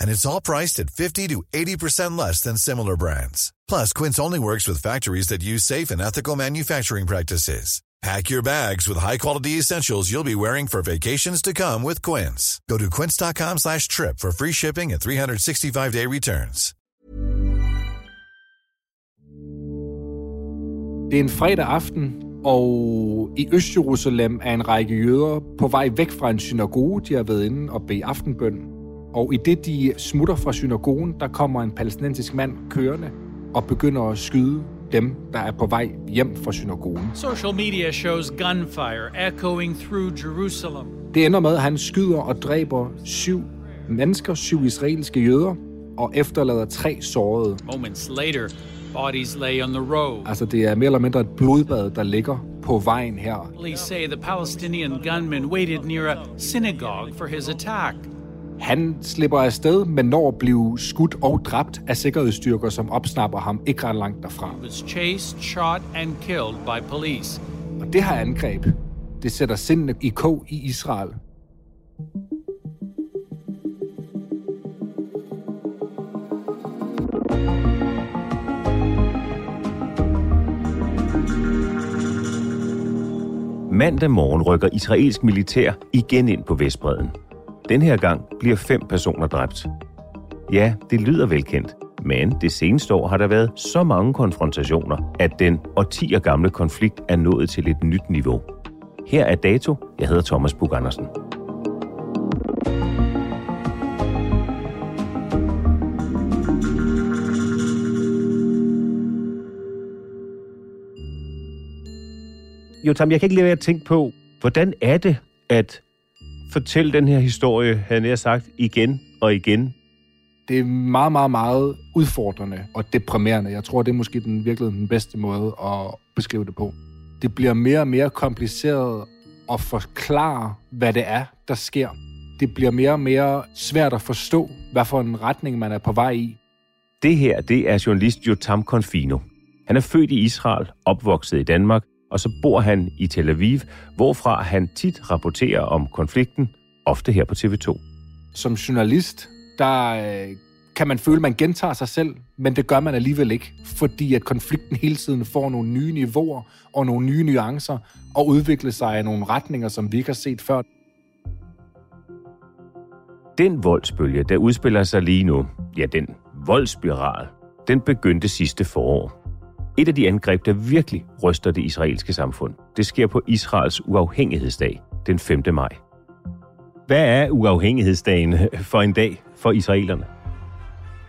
And it's all priced at 50 to 80% less than similar brands. Plus, Quince only works with factories that use safe and ethical manufacturing practices. Pack your bags with high-quality essentials you'll be wearing for vacations to come with Quince. Go to quince.com slash trip for free shipping and 365-day returns. Det er en fredag aften, og i Østjerusalem er en række jøder på vej væk fra en synagoge. De har været inde og bede aftenbøn. Og i det de smutter fra synagogen, der kommer en palæstinensisk mand kørende og begynder at skyde dem, der er på vej hjem fra synagogen. Social media shows gunfire echoing through Jerusalem. Det ender med, at han skyder og dræber syv mennesker, syv israelske jøder, og efterlader tre sårede. Moments later, bodies lay on the road. Altså, det er mere eller mindre et blodbad, der ligger på vejen her. Police say the Palestinian gunman waited near a synagogue for his attack. Han slipper afsted, men når at blive skudt og dræbt af sikkerhedsstyrker, som opsnapper ham ikke ret langt derfra. Was chased, shot, and killed by police. Og det her angreb, det sætter sindene i kog i Israel. Mandag morgen rykker israelsk militær igen ind på Vestbredden. Den her gang bliver fem personer dræbt. Ja, det lyder velkendt, men det seneste år har der været så mange konfrontationer, at den årtier gamle konflikt er nået til et nyt niveau. Her er dato. Jeg hedder Thomas Bug Andersen. Jo, Tom, jeg kan ikke lade være at tænke på, hvordan er det at fortælle den her historie, havde jeg sagt, igen og igen? Det er meget, meget, meget udfordrende og deprimerende. Jeg tror, det er måske den virkelig den bedste måde at beskrive det på. Det bliver mere og mere kompliceret at forklare, hvad det er, der sker. Det bliver mere og mere svært at forstå, hvad for en retning man er på vej i. Det her, det er journalist Jotam Confino. Han er født i Israel, opvokset i Danmark, og så bor han i Tel Aviv, hvorfra han tit rapporterer om konflikten, ofte her på TV2. Som journalist, der øh, kan man føle, at man gentager sig selv, men det gør man alligevel ikke, fordi at konflikten hele tiden får nogle nye niveauer og nogle nye nuancer og udvikler sig i nogle retninger, som vi ikke har set før. Den voldsbølge, der udspiller sig lige nu, ja, den voldsspiral, den begyndte sidste forår. Et af de angreb, der virkelig ryster det israelske samfund, det sker på Israels uafhængighedsdag, den 5. maj. Hvad er uafhængighedsdagen for en dag for israelerne?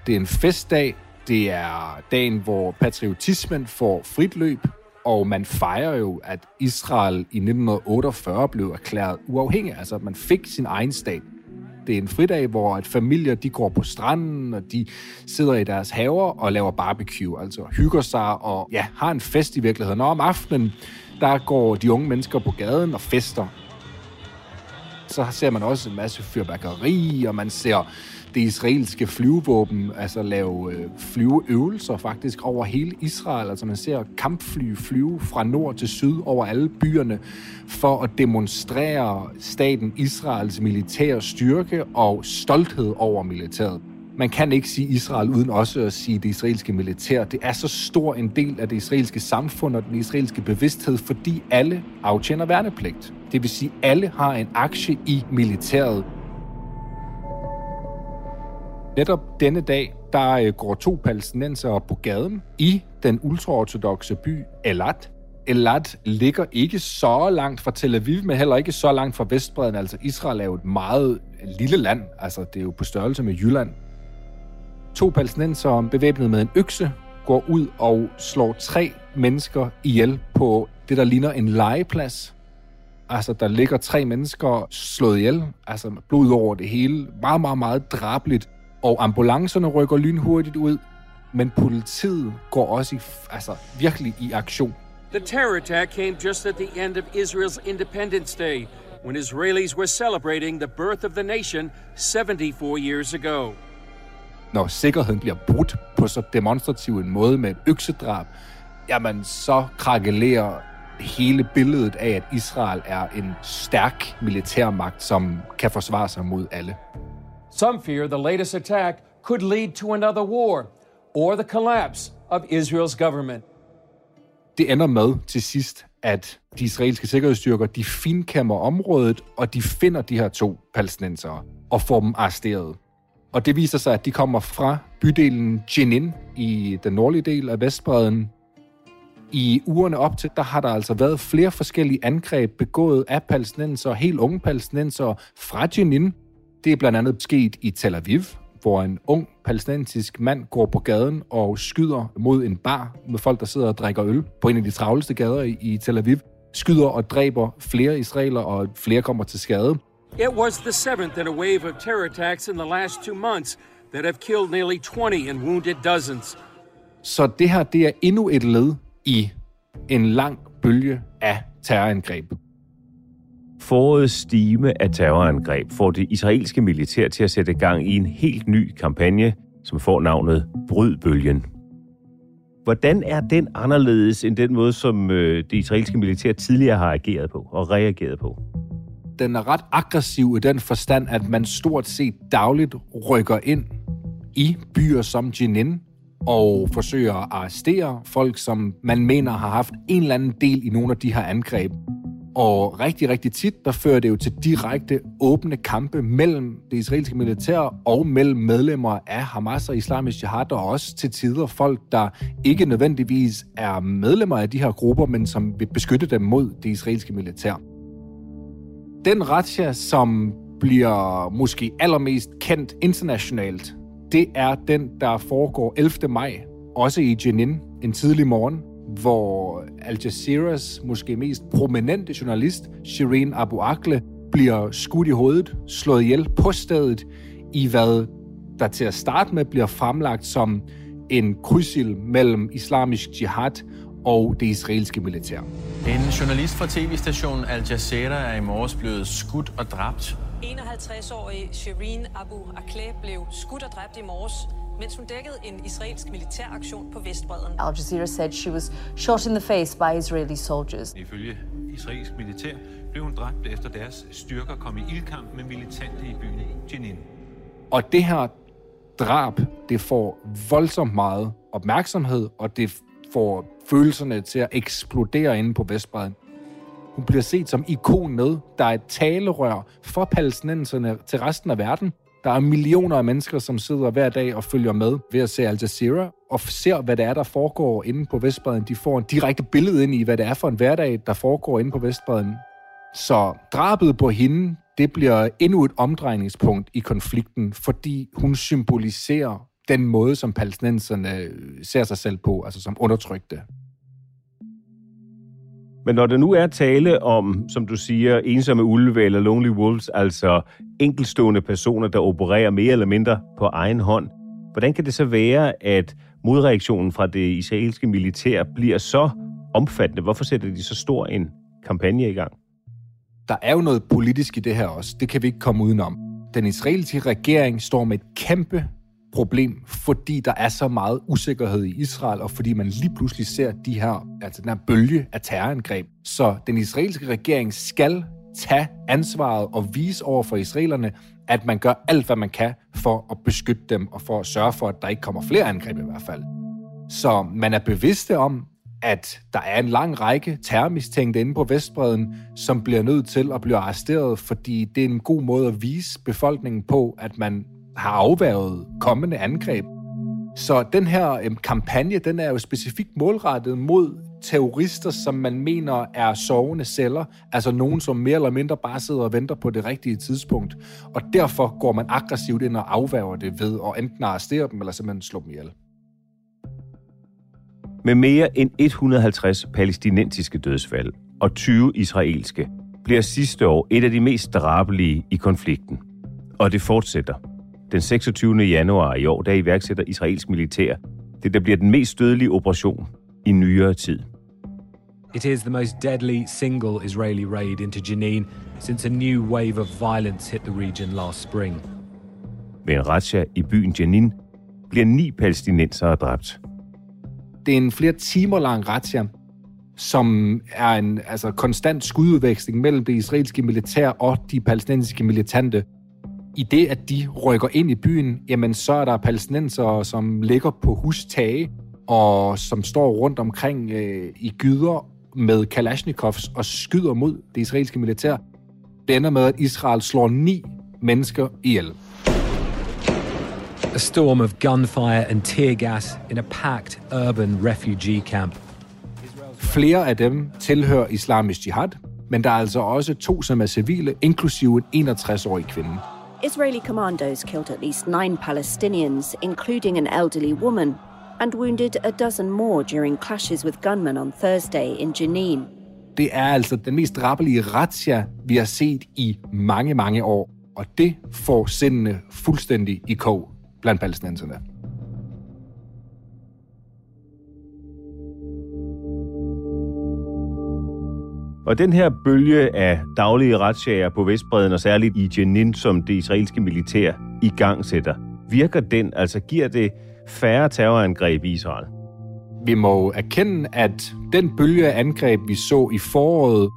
Det er en festdag. Det er dagen, hvor patriotismen får frit løb, og man fejrer jo, at Israel i 1948 blev erklæret uafhængig. Altså, at man fik sin egen stat. Det er en fridag, hvor at familier de går på stranden, og de sidder i deres haver og laver barbecue, altså hygger sig og ja, har en fest i virkeligheden. Og om aftenen, der går de unge mennesker på gaden og fester. Så ser man også en masse fyrværkeri, og man ser det israelske flyvåben altså lave øh, flyveøvelser faktisk over hele Israel. Altså man ser kampfly flyve fra nord til syd over alle byerne for at demonstrere staten Israels militære styrke og stolthed over militæret. Man kan ikke sige Israel uden også at sige det israelske militær. Det er så stor en del af det israelske samfund og den israelske bevidsthed, fordi alle aftjener værnepligt. Det vil sige, alle har en aktie i militæret. Netop denne dag, der øh, går to palæstinenser på gaden i den ultraortodoxe by Elat. Elat ligger ikke så langt fra Tel Aviv, men heller ikke så langt fra Vestbreden. Altså Israel er jo et meget lille land. Altså det er jo på størrelse med Jylland. To palæstinenser bevæbnet med en økse går ud og slår tre mennesker ihjel på det, der ligner en legeplads. Altså, der ligger tre mennesker slået ihjel, altså blod over det hele. Meget, meget, meget drabligt. Og ambulancerne rykker lynhurtigt ud, men politiet går også i, altså, virkelig i aktion. The terror attack came just at the end of Israel's Independence Day, when Israelis were celebrating the birth of the nation 74 years ago. Når sikkerheden bliver brudt på så demonstrativ en måde med et øksedrab, jamen så krakelerer hele billedet af, at Israel er en stærk militærmagt, som kan forsvare sig mod alle. Some fear the latest attack could lead to another war or the collapse of Israel's government. Det ender med til sidst, at de israelske sikkerhedsstyrker, de finkæmmer området, og de finder de her to palæstinensere og får dem arresteret. Og det viser sig, at de kommer fra bydelen Jenin i den nordlige del af Vestbreden. I ugerne op til, der har der altså været flere forskellige angreb begået af palæstinenser, helt unge palæstinenser fra Jenin. Det er blandt andet sket i Tel Aviv, hvor en ung palæstinensisk mand går på gaden og skyder mod en bar med folk, der sidder og drikker øl på en af de travleste gader i Tel Aviv. Skyder og dræber flere israeler, og flere kommer til skade. It was the seventh in a wave of terror attacks in the last two months that have killed nearly 20 and wounded dozens. Så det her, det er endnu et led i en lang bølge af terrorangreb. Forårets stime af terrorangreb får det israelske militær til at sætte gang i en helt ny kampagne, som får navnet Brydbølgen. Hvordan er den anderledes end den måde, som øh, det israelske militær tidligere har ageret på og reageret på? Den er ret aggressiv i den forstand, at man stort set dagligt rykker ind i byer som Jenin og forsøger at arrestere folk, som man mener har haft en eller anden del i nogle af de her angreb. Og rigtig, rigtig tit, der fører det jo til direkte åbne kampe mellem det israelske militær og mellem medlemmer af Hamas og Islamisk Jihad, og også til tider folk, der ikke nødvendigvis er medlemmer af de her grupper, men som vil beskytte dem mod det israelske militær. Den razzia, som bliver måske allermest kendt internationalt, det er den, der foregår 11. maj, også i Jenin, en tidlig morgen, hvor Al Jazeeras måske mest prominente journalist, Shireen Abu Akleh, bliver skudt i hovedet, slået ihjel på stedet, i hvad der til at starte med bliver fremlagt som en krydsild mellem islamisk jihad og det israelske militær. En journalist fra tv-stationen Al Jazeera er i morges blevet skudt og dræbt. 51-årige Shireen Abu Akleh blev skudt og dræbt i morges mens hun dækkede en israelsk militæraktion på Vestbredden. Al Jazeera said she was shot in the face by Israeli soldiers. Ifølge israelsk militær blev hun dræbt efter deres styrker kom i ildkamp med militante i byen Jenin. Og det her drab, det får voldsomt meget opmærksomhed, og det får følelserne til at eksplodere inde på Vestbredden. Hun bliver set som ikonet, der er et talerør for palæstinenserne til resten af verden, der er millioner af mennesker, som sidder hver dag og følger med ved at se Al Jazeera, og ser, hvad det er, der foregår inde på Vestbreden. De får en direkte billede ind i, hvad det er for en hverdag, der foregår inde på Vestbreden. Så drabet på hende, det bliver endnu et omdrejningspunkt i konflikten, fordi hun symboliserer den måde, som palæstinenserne ser sig selv på, altså som undertrykte. Men når der nu er tale om, som du siger, ensomme ulve eller lonely wolves, altså enkelstående personer, der opererer mere eller mindre på egen hånd, hvordan kan det så være, at modreaktionen fra det israelske militær bliver så omfattende? Hvorfor sætter de så stor en kampagne i gang? Der er jo noget politisk i det her også. Det kan vi ikke komme udenom. Den israelske regering står med et kæmpe problem, fordi der er så meget usikkerhed i Israel, og fordi man lige pludselig ser de her, altså den her bølge af terrorangreb. Så den israelske regering skal tage ansvaret og vise over for israelerne, at man gør alt, hvad man kan for at beskytte dem og for at sørge for, at der ikke kommer flere angreb i hvert fald. Så man er bevidste om, at der er en lang række terrormistænkte inde på Vestbreden, som bliver nødt til at blive arresteret, fordi det er en god måde at vise befolkningen på, at man har afværget kommende angreb. Så den her øhm, kampagne, den er jo specifikt målrettet mod terrorister, som man mener er sovende celler, altså nogen, som mere eller mindre bare sidder og venter på det rigtige tidspunkt. Og derfor går man aggressivt ind og afværger det ved at enten arrestere dem, eller simpelthen slå dem ihjel. Med mere end 150 palæstinensiske dødsfald og 20 israelske, bliver sidste år et af de mest drabelige i konflikten. Og det fortsætter. Den 26. januar i år, der iværksætter israelsk militær det, der bliver den mest dødelige operation i nyere tid. It is the most deadly single Israeli raid into Jenin since a new wave of violence hit the region last spring. Ved en razzia i byen Jenin bliver ni palæstinensere dræbt. Det er en flere timer lang razzia, som er en altså, konstant skududveksling mellem det israelske militær og de palæstinensiske militante. I det, at de rykker ind i byen, jamen så er der palæstinenser, som ligger på hustage, og som står rundt omkring øh, i gyder med Kalashnikovs og skyder mod det israelske militær. Det ender med, at Israel slår ni mennesker ihjel. A storm of gunfire and tear gas in a packed urban refugee camp. Flere af dem tilhører islamisk jihad, men der er altså også to, som er civile, inklusive en 61-årig kvinde. Israeli commandos killed at least nine Palestinians, including an elderly woman, and wounded a dozen more during clashes with gunmen on Thursday in Jenin. Det er altså den mest drabbelige razzia, vi har set i mange, mange år, og det får sindene fuldstændig i kog blandt palæstinenserne. Og den her bølge af daglige retssager på Vestbreden, og særligt i Jenin, som det israelske militær i gang sætter, virker den, altså giver det færre terrorangreb i Israel? Vi må erkende, at den bølge af angreb, vi så i foråret,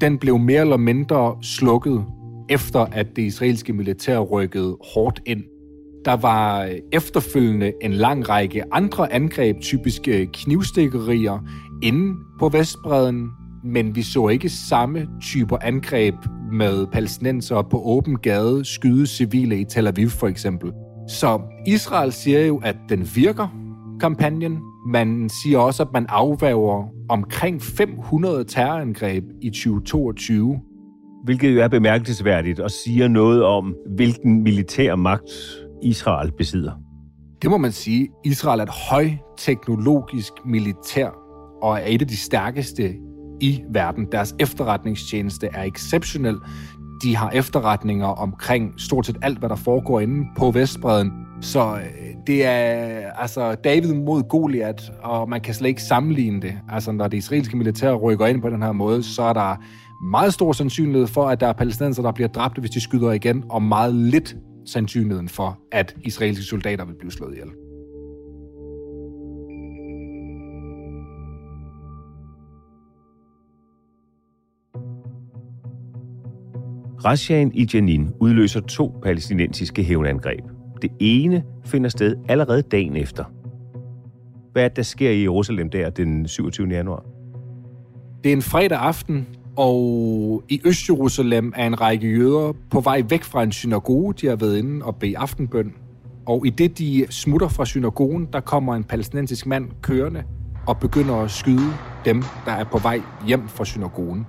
den blev mere eller mindre slukket, efter at det israelske militær rykkede hårdt ind. Der var efterfølgende en lang række andre angreb, typiske knivstikkerier, inde på Vestbreden, men vi så ikke samme typer angreb med palæstinenser på åben gade, skyde civile i Tel Aviv for eksempel. Så Israel siger jo, at den virker, kampagnen. Man siger også, at man afværger omkring 500 terrorangreb i 2022. Hvilket jo er bemærkelsesværdigt og siger noget om, hvilken militær magt Israel besidder. Det må man sige. Israel er et højteknologisk militær og er et af de stærkeste i verden. Deres efterretningstjeneste er exceptionel. De har efterretninger omkring stort set alt, hvad der foregår inde på Vestbreden. Så øh, det er altså David mod Goliat, og man kan slet ikke sammenligne det. Altså når det israelske militær rykker ind på den her måde, så er der meget stor sandsynlighed for, at der er palæstinenser, der bliver dræbt, hvis de skyder igen, og meget lidt sandsynligheden for, at israelske soldater vil blive slået ihjel. Rashaen i Jenin udløser to palæstinensiske hævnangreb. Det ene finder sted allerede dagen efter. Hvad er det, der sker i Jerusalem der den 27. januar? Det er en fredag aften, og i Øst-Jerusalem er en række jøder på vej væk fra en synagoge. De har været inde og bede aftenbøn. Og i det, de smutter fra synagogen, der kommer en palæstinensisk mand kørende og begynder at skyde dem, der er på vej hjem fra synagogen.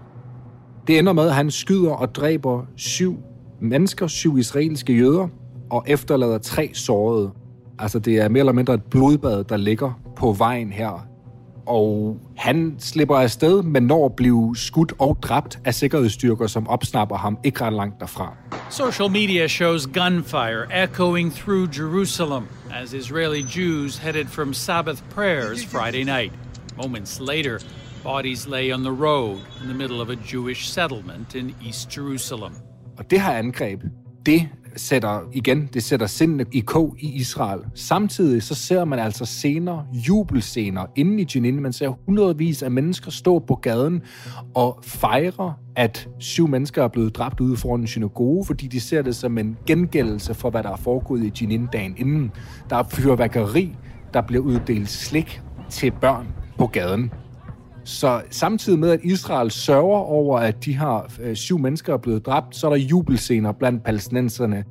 Det ender med, at han skyder og dræber syv mennesker, syv israelske jøder, og efterlader tre sårede. Altså det er mere eller mindre et blodbad, der ligger på vejen her. Og han slipper afsted, men når at blive skudt og dræbt af sikkerhedsstyrker, som opsnapper ham ikke ret langt derfra. Social media shows gunfire echoing through Jerusalem as Israeli Jews headed from Sabbath prayers Friday night. Moments later, Bodies lay on the road in the middle of a Jewish settlement in East Jerusalem. Og det her angreb, det sætter, igen, det sætter sindene i kog i Israel. Samtidig så ser man altså senere, jubelscener inden i Jenin. Man ser hundredvis af mennesker stå på gaden og fejre, at syv mennesker er blevet dræbt ude foran en synagoge, fordi de ser det som en gengældelse for, hvad der er foregået i Jenin dagen inden. Der er fyrværkeri, der bliver uddelt slik til børn på gaden. Så samtidig med, at Israel sørger over, at de her øh, syv mennesker er blevet dræbt, så er der jubelscener blandt palæstinenserne.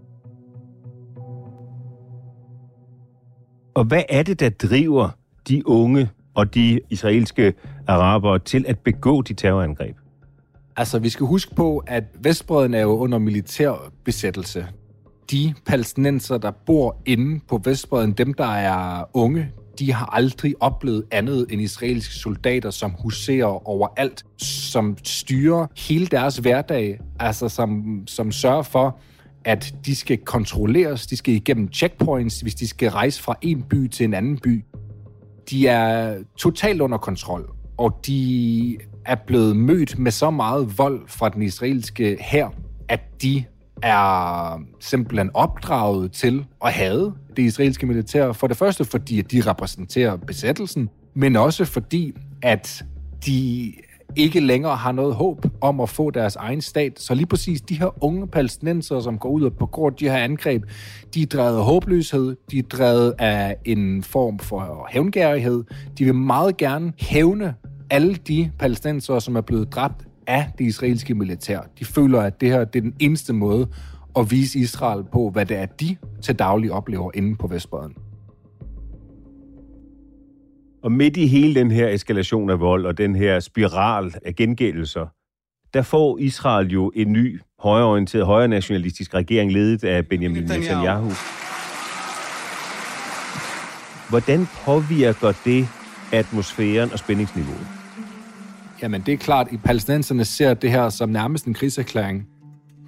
Og hvad er det, der driver de unge og de israelske arabere til at begå de terrorangreb? Altså, vi skal huske på, at Vestbreden er jo under militær besættelse. De palæstinenser, der bor inde på Vestbreden, dem der er unge, de har aldrig oplevet andet end israelske soldater, som huserer overalt, som styrer hele deres hverdag, altså som, som sørger for, at de skal kontrolleres, de skal igennem checkpoints, hvis de skal rejse fra en by til en anden by. De er totalt under kontrol, og de er blevet mødt med så meget vold fra den israelske hær, at de er simpelthen opdraget til at have det israelske militær. For det første fordi, de repræsenterer besættelsen, men også fordi, at de ikke længere har noget håb om at få deres egen stat. Så lige præcis de her unge palæstinenser, som går ud og begår de her angreb, de er drevet af håbløshed, de er drevet af en form for hævngærighed. De vil meget gerne hævne alle de palæstinenser, som er blevet dræbt af det israelske militær. De føler, at det her det er den eneste måde at vise Israel på, hvad det er, de til daglig oplever inde på Vestbreden. Og midt i hele den her eskalation af vold og den her spiral af gengældelser, der får Israel jo en ny højreorienteret, højre nationalistisk regering ledet af Benjamin Netanyahu. Hvordan påvirker det atmosfæren og spændingsniveauet? Jamen, det er klart, at palæstinenserne ser det her som nærmest en krigserklæring.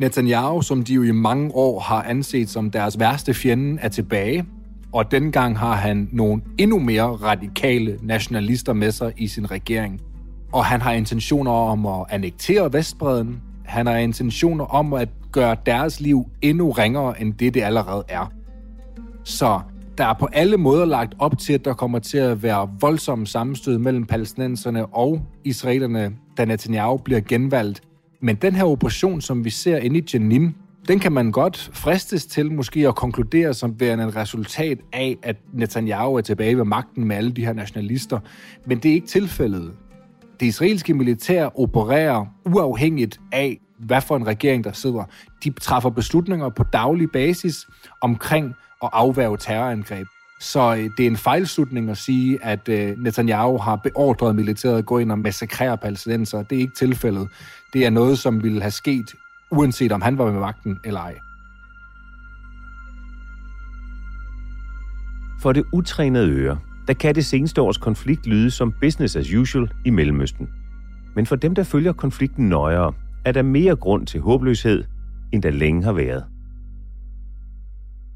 Netanyahu, som de jo i mange år har anset som deres værste fjende, er tilbage, og dengang har han nogle endnu mere radikale nationalister med sig i sin regering. Og han har intentioner om at annektere Vestbreden. Han har intentioner om at gøre deres liv endnu ringere, end det det allerede er. Så der er på alle måder lagt op til, at der kommer til at være voldsomme sammenstød mellem palæstinenserne og israelerne, da Netanyahu bliver genvalgt. Men den her operation, som vi ser inde i Jenin, den kan man godt fristes til måske at konkludere som værende et resultat af, at Netanyahu er tilbage ved magten med alle de her nationalister. Men det er ikke tilfældet. Det israelske militær opererer uafhængigt af, hvad for en regering der sidder. De træffer beslutninger på daglig basis omkring at afværge terrorangreb. Så øh, det er en fejlslutning at sige, at øh, Netanyahu har beordret militæret at gå ind og massakrere palæstinenser. Det er ikke tilfældet. Det er noget, som ville have sket, uanset om han var med magten eller ej. For det utrænede øre, der kan det seneste års konflikt lyde som business as usual i Mellemøsten. Men for dem, der følger konflikten nøjere, er der mere grund til håbløshed, end der længe har været.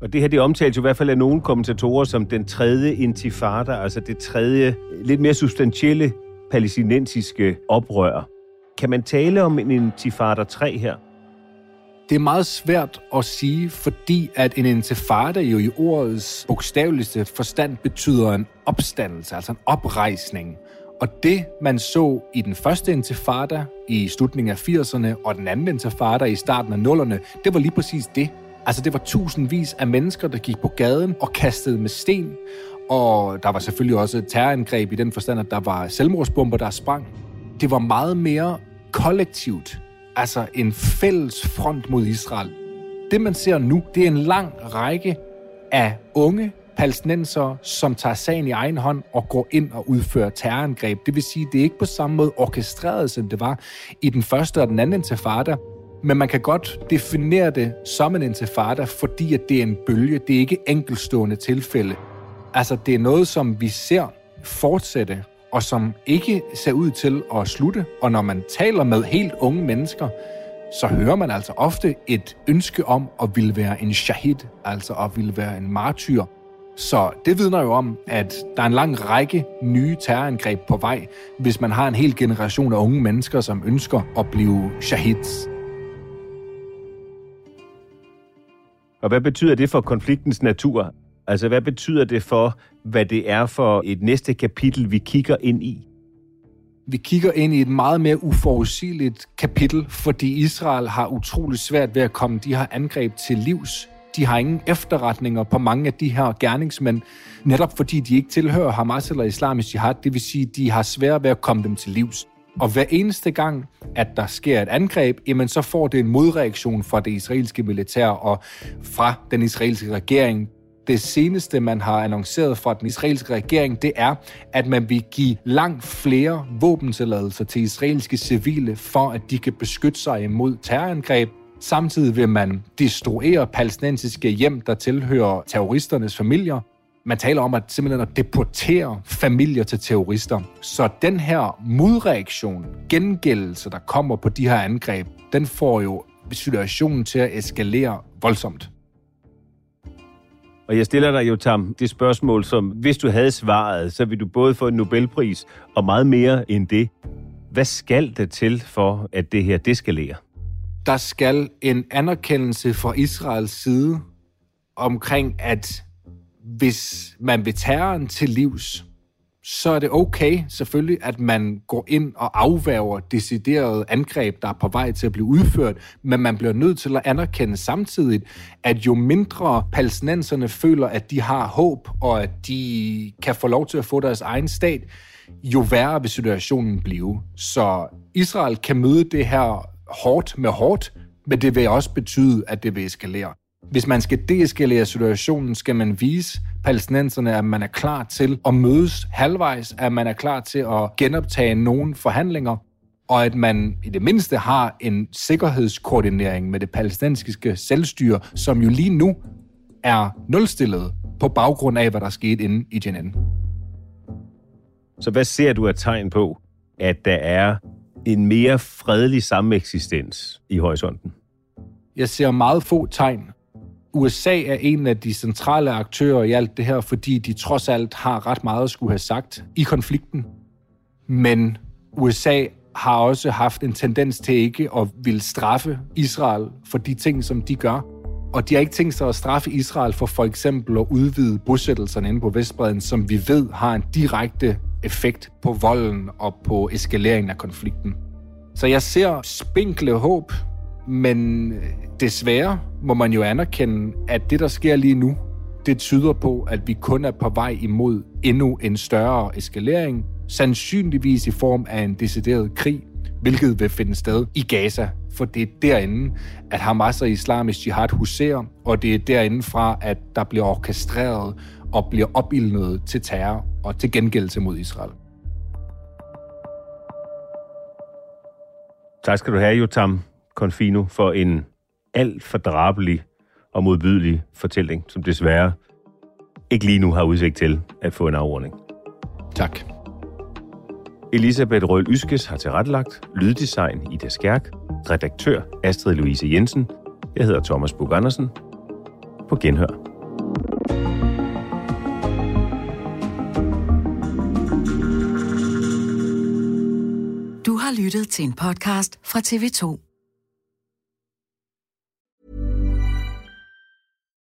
Og det her, det omtales jo i hvert fald af nogle kommentatorer som den tredje intifada, altså det tredje, lidt mere substantielle palæstinensiske oprør. Kan man tale om en intifada 3 her? Det er meget svært at sige, fordi at en intifada jo i ordets bogstaveligste forstand betyder en opstandelse, altså en oprejsning. Og det, man så i den første intifada i slutningen af 80'erne og den anden intifada i starten af 0'erne, det var lige præcis det. Altså, det var tusindvis af mennesker, der gik på gaden og kastede med sten. Og der var selvfølgelig også terrorangreb i den forstand, at der var selvmordsbomber, der sprang. Det var meget mere kollektivt. Altså en fælles front mod Israel. Det, man ser nu, det er en lang række af unge palæstinenser, som tager sagen i egen hånd og går ind og udfører terrorangreb. Det vil sige, det er ikke på samme måde orkestreret, som det var i den første og den anden intifada. Men man kan godt definere det som en intifada, fordi at det er en bølge. Det er ikke enkelstående tilfælde. Altså, det er noget, som vi ser fortsætte, og som ikke ser ud til at slutte. Og når man taler med helt unge mennesker, så hører man altså ofte et ønske om at ville være en shahid, altså at ville være en martyr. Så det vidner jo om, at der er en lang række nye terrorangreb på vej, hvis man har en hel generation af unge mennesker, som ønsker at blive shahids. Og hvad betyder det for konfliktens natur? Altså, hvad betyder det for, hvad det er for et næste kapitel, vi kigger ind i? Vi kigger ind i et meget mere uforudsigeligt kapitel, fordi Israel har utrolig svært ved at komme de her angreb til livs. De har ingen efterretninger på mange af de her gerningsmænd, netop fordi de ikke tilhører Hamas eller islamisk jihad, det vil sige, de har svært ved at komme dem til livs. Og hver eneste gang, at der sker et angreb, jamen så får det en modreaktion fra det israelske militær og fra den israelske regering. Det seneste, man har annonceret fra den israelske regering, det er, at man vil give langt flere våbentilladelser til israelske civile, for at de kan beskytte sig imod terrorangreb. Samtidig vil man destruere palæstinensiske hjem, der tilhører terroristernes familier. Man taler om at simpelthen at deportere familier til terrorister. Så den her modreaktion, gengældelse, der kommer på de her angreb, den får jo situationen til at eskalere voldsomt. Og jeg stiller dig jo, Tam, det spørgsmål, som hvis du havde svaret, så vil du både få en Nobelpris og meget mere end det. Hvad skal det til for, at det her deskalerer? Der skal en anerkendelse fra Israels side omkring, at hvis man vil terroren til livs, så er det okay selvfølgelig, at man går ind og afværger deciderede angreb, der er på vej til at blive udført, men man bliver nødt til at anerkende samtidig, at jo mindre palæstinenserne føler, at de har håb, og at de kan få lov til at få deres egen stat, jo værre vil situationen blive. Så Israel kan møde det her hårdt med hårdt, men det vil også betyde, at det vil eskalere. Hvis man skal deeskalere situationen, skal man vise palæstinenserne, at man er klar til at mødes halvvejs, at man er klar til at genoptage nogle forhandlinger, og at man i det mindste har en sikkerhedskoordinering med det palæstinensiske selvstyre, som jo lige nu er nulstillet på baggrund af, hvad der skete inde i Jenin. Så hvad ser du af tegn på, at der er en mere fredelig sameksistens i horisonten? Jeg ser meget få tegn, USA er en af de centrale aktører i alt det her, fordi de trods alt har ret meget at skulle have sagt i konflikten. Men USA har også haft en tendens til ikke at ville straffe Israel for de ting, som de gør. Og de har ikke tænkt sig at straffe Israel for for eksempel at udvide bosættelserne inde på Vestbreden, som vi ved har en direkte effekt på volden og på eskaleringen af konflikten. Så jeg ser spinkle håb, men desværre må man jo anerkende, at det, der sker lige nu, det tyder på, at vi kun er på vej imod endnu en større eskalering, sandsynligvis i form af en decideret krig, hvilket vil finde sted i Gaza, for det er derinde, at Hamas og islamisk jihad huserer, og det er derinde fra, at der bliver orkestreret og bliver opildnet til terror og til gengældelse mod Israel. Tak skal du have, Jotam Confino, for en alt for drabelig og modbydelig fortælling, som desværre ikke lige nu har udsigt til at få en afordning. Tak. Elisabeth Røhl Yskes har tilrettelagt, lyddesign Ida Skærk, redaktør Astrid Louise Jensen. Jeg hedder Thomas Bug Andersen. På genhør. Du har lyttet til en podcast fra TV2.